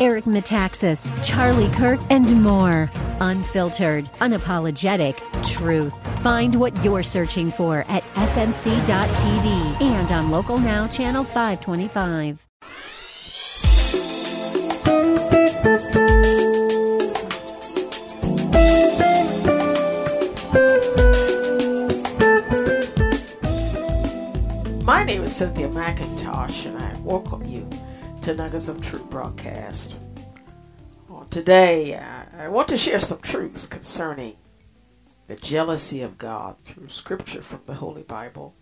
Eric Metaxas, Charlie Kirk, and more. Unfiltered, unapologetic truth. Find what you're searching for at snc.tv and on Local Now, Channel 525. My name is Cynthia McIntosh, and I welcome you to Nuggets of Truth broadcast. Well, today, uh, I want to share some truths concerning the jealousy of God through scripture from the Holy Bible.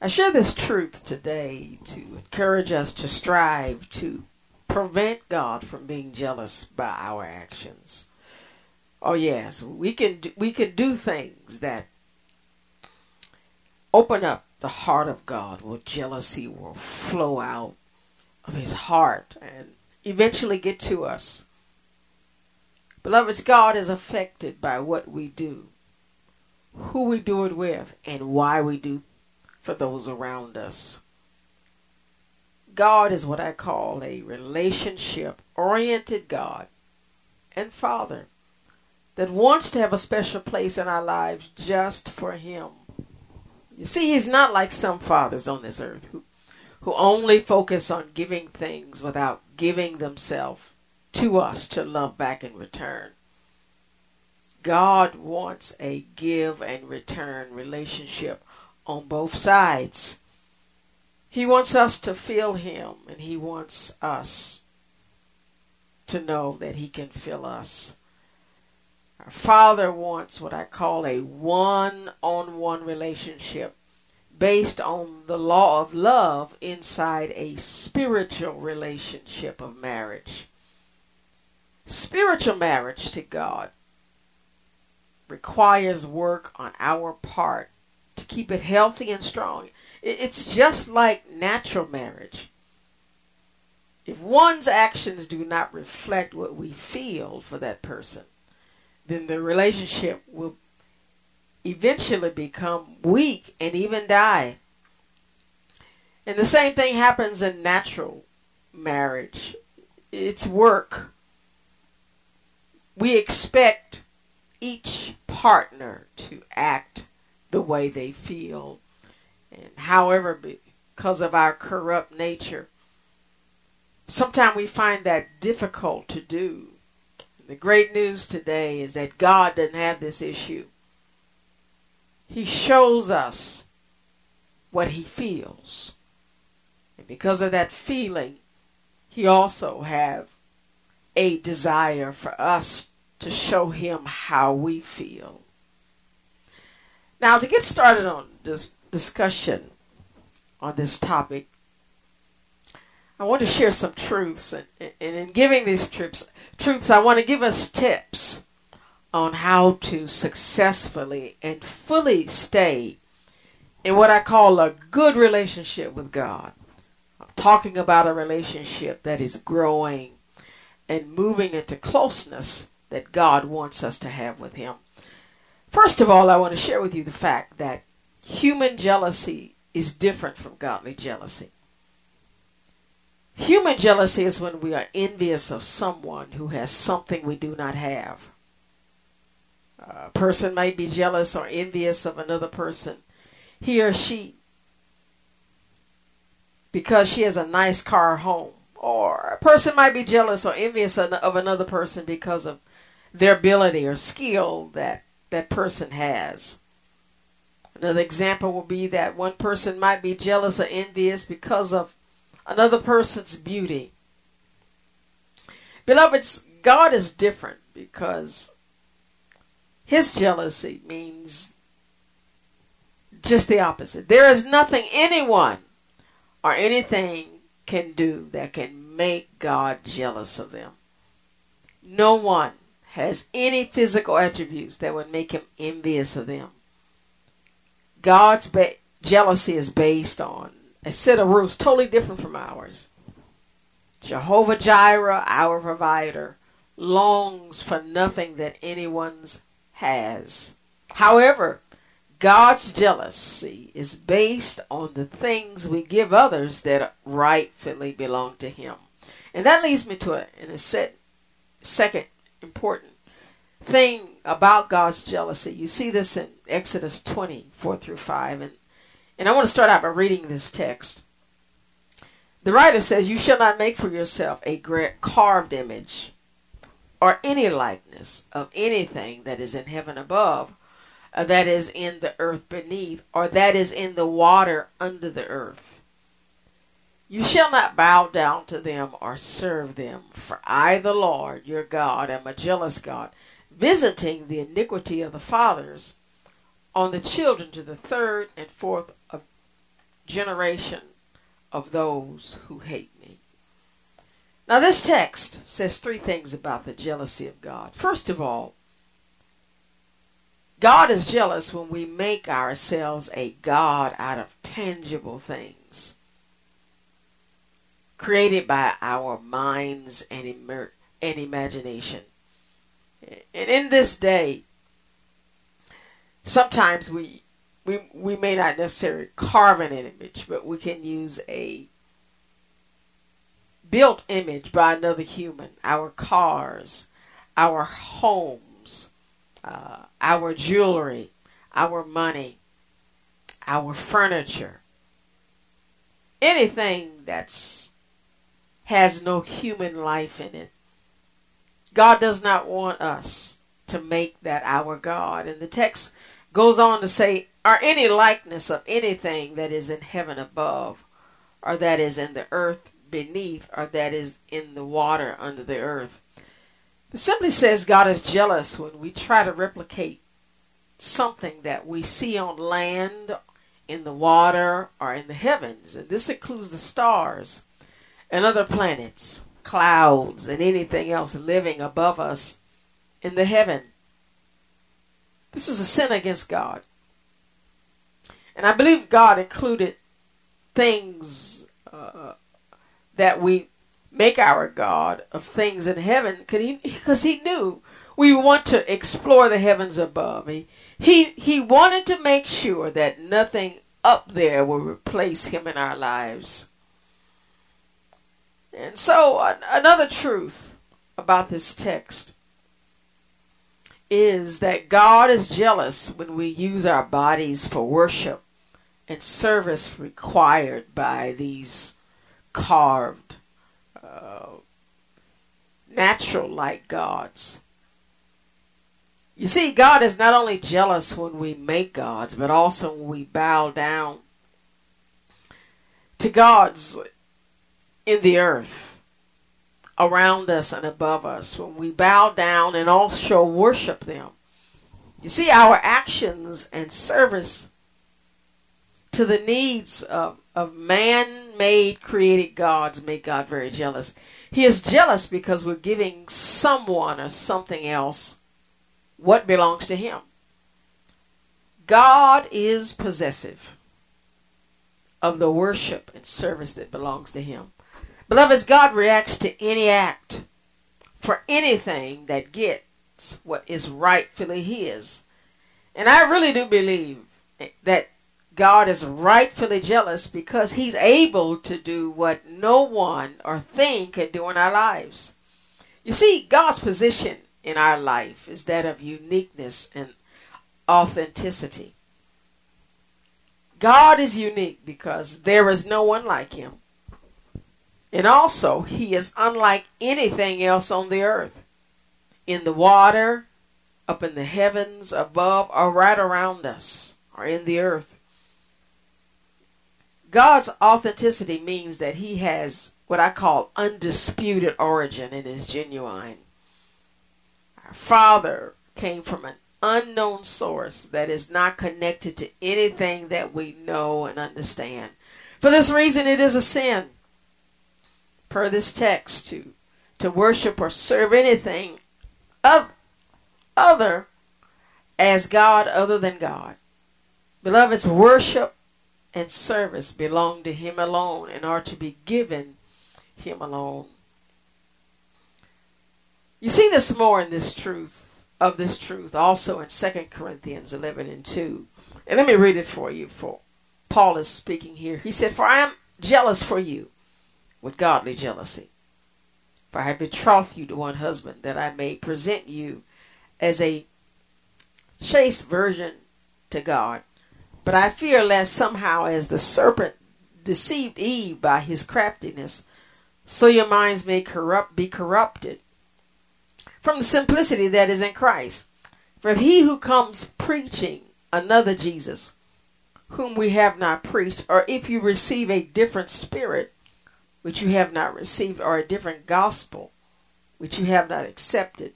I share this truth today to encourage us to strive to prevent God from being jealous by our actions. Oh yes, we can we can do things that open up the heart of God where jealousy will flow out of his heart and eventually get to us. Beloveds, God is affected by what we do, who we do it with, and why we do for those around us. God is what I call a relationship oriented God and Father that wants to have a special place in our lives just for Him. You see, He's not like some fathers on this earth who, who only focus on giving things without giving themselves to us to love back in return. God wants a give and return relationship on both sides. He wants us to feel Him, and He wants us to know that He can fill us. Our Father wants what I call a one on one relationship based on the law of love inside a spiritual relationship of marriage. Spiritual marriage to God requires work on our part to keep it healthy and strong. It's just like natural marriage. If one's actions do not reflect what we feel for that person, then the relationship will eventually become weak and even die. And the same thing happens in natural marriage. It's work. We expect each partner to act the way they feel. And however, because of our corrupt nature, sometimes we find that difficult to do. The great news today is that God doesn't have this issue. He shows us what he feels. And because of that feeling, he also have a desire for us to show him how we feel. Now, to get started on this discussion on this topic, I want to share some truths. And, and in giving these truths, truths, I want to give us tips on how to successfully and fully stay in what I call a good relationship with God. I'm talking about a relationship that is growing and moving into closeness that God wants us to have with Him. First of all, I want to share with you the fact that human jealousy is different from godly jealousy. Human jealousy is when we are envious of someone who has something we do not have. A person might be jealous or envious of another person, he or she, because she has a nice car home. Or a person might be jealous or envious of another person because of their ability or skill that that person has. Another example will be that one person might be jealous or envious because of another person's beauty. Beloveds, God is different because his jealousy means just the opposite. There is nothing anyone or anything can do that can make God jealous of them. No one has any physical attributes that would make him envious of them. God's ba- jealousy is based on a set of rules totally different from ours. Jehovah Jireh, our provider, longs for nothing that anyone's has. However, God's jealousy is based on the things we give others that rightfully belong to Him. And that leads me to a, in a set, second important thing about God's jealousy. You see this in Exodus 20, 4 through 5. And, and I want to start out by reading this text. The writer says, You shall not make for yourself a carved image or any likeness of anything that is in heaven above uh, that is in the earth beneath, or that is in the water under the earth. You shall not bow down to them or serve them, for I, the Lord your God, am a jealous God, visiting the iniquity of the fathers on the children to the third and fourth generation of those who hate. Now, this text says three things about the jealousy of God. First of all, God is jealous when we make ourselves a God out of tangible things created by our minds and, immer- and imagination. And in this day, sometimes we, we, we may not necessarily carve an image, but we can use a built image by another human, our cars, our homes, uh, our jewelry, our money, our furniture, anything that's has no human life in it. God does not want us to make that our God. And the text goes on to say, or any likeness of anything that is in heaven above, or that is in the earth beneath, or that is in the water under the earth. It simply says God is jealous when we try to replicate something that we see on land, in the water, or in the heavens. And this includes the stars and other planets, clouds, and anything else living above us in the heaven. This is a sin against God. And I believe God included things uh, that we make our God of things in heaven because he, he knew we want to explore the heavens above. He, he, he wanted to make sure that nothing up there will replace him in our lives. And so, uh, another truth about this text is that God is jealous when we use our bodies for worship and service required by these carved uh, natural like gods. You see, God is not only jealous when we make gods, but also when we bow down to gods in the earth, around us and above us, when we bow down and also worship them. You see, our actions and service to the needs of, of man made created gods make God very jealous. He is jealous because we're giving someone or something else what belongs to him. God is possessive of the worship and service that belongs to him. Beloveds, God reacts to any act for anything that gets what is rightfully his. And I really do believe that God is rightfully jealous because he's able to do what no one or thing can do in our lives. You see, God's position in our life is that of uniqueness and authenticity. God is unique because there is no one like him. And also, he is unlike anything else on the earth, in the water, up in the heavens, above, or right around us, or in the earth. God's authenticity means that he has what I call undisputed origin and is genuine. Our Father came from an unknown source that is not connected to anything that we know and understand. For this reason, it is a sin, per this text, to, to worship or serve anything of, other as God other than God. Beloveds, worship and service belong to Him alone and are to be given Him alone. You see this more in this truth, of this truth, also in 2 Corinthians 11 and 2. And let me read it for you, for Paul is speaking here. He said, For I am jealous for you with godly jealousy. For I have betrothed you to one husband, that I may present you as a chaste virgin to God. But I fear lest somehow, as the serpent deceived Eve by his craftiness, so your minds may corrupt be corrupted from the simplicity that is in Christ. For if he who comes preaching another Jesus, whom we have not preached, or if you receive a different spirit, which you have not received, or a different gospel, which you have not accepted,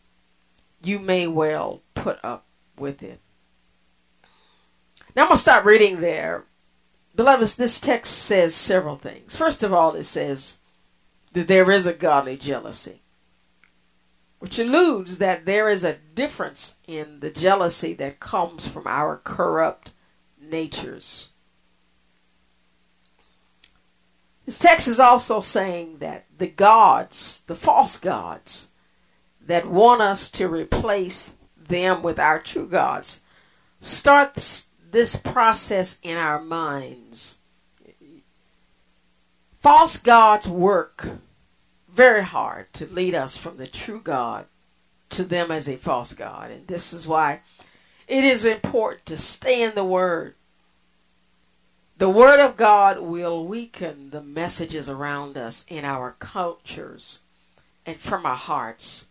you may well put up with it. Now I'm going to stop reading there. Beloveds, this text says several things. First of all, it says that there is a godly jealousy, which alludes that there is a difference in the jealousy that comes from our corrupt natures. This text is also saying that the gods, the false gods, that want us to replace them with our true gods, start this process in our minds. False gods work very hard to lead us from the true God to them as a false God. And this is why it is important to stay in the Word. The Word of God will weaken the messages around us in our cultures and from our hearts.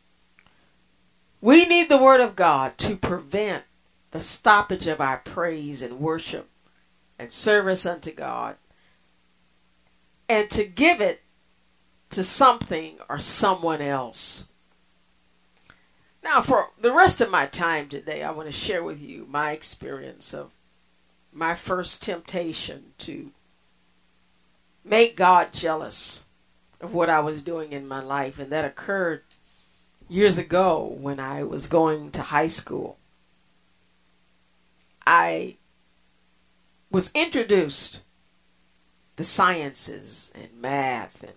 We need the Word of God to prevent the stoppage of our praise and worship and service unto God and to give it to something or someone else. Now, for the rest of my time today, I want to share with you my experience of my first temptation to make God jealous of what I was doing in my life, and that occurred years ago when I was going to high school. I was introduced the sciences and math and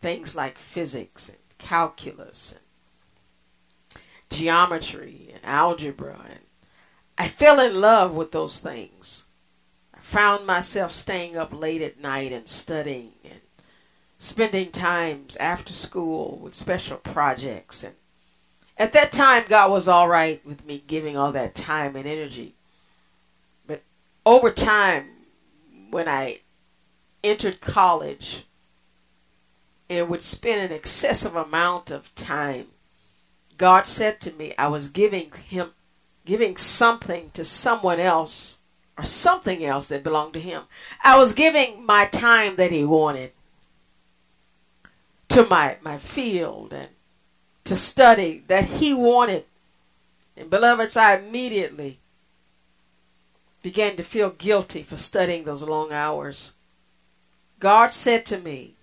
things like physics and calculus and geometry and algebra and I fell in love with those things. I found myself staying up late at night and studying and spending times after school with special projects and at that time God was all right with me giving all that time and energy over time, when I entered college and would spend an excessive amount of time, God said to me, I was giving him, giving something to someone else or something else that belonged to him. I was giving my time that he wanted to my, my field and to study that he wanted. And beloveds, I immediately began to feel guilty for studying those long hours. God said to me,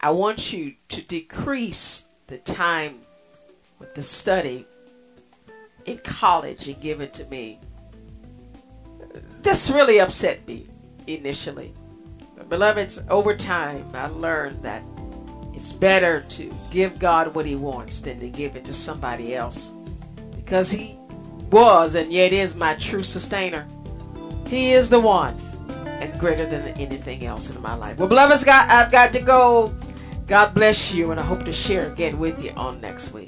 I want you to decrease the time with the study in college and give it to me. This really upset me initially. But beloveds, over time, I learned that it's better to give God what He wants than to give it to somebody else. Because He was and yet is my true sustainer. He is the one and greater than anything else in my life. Well, beloveds, God, I've got to go. God bless you, and I hope to share again with you on next week.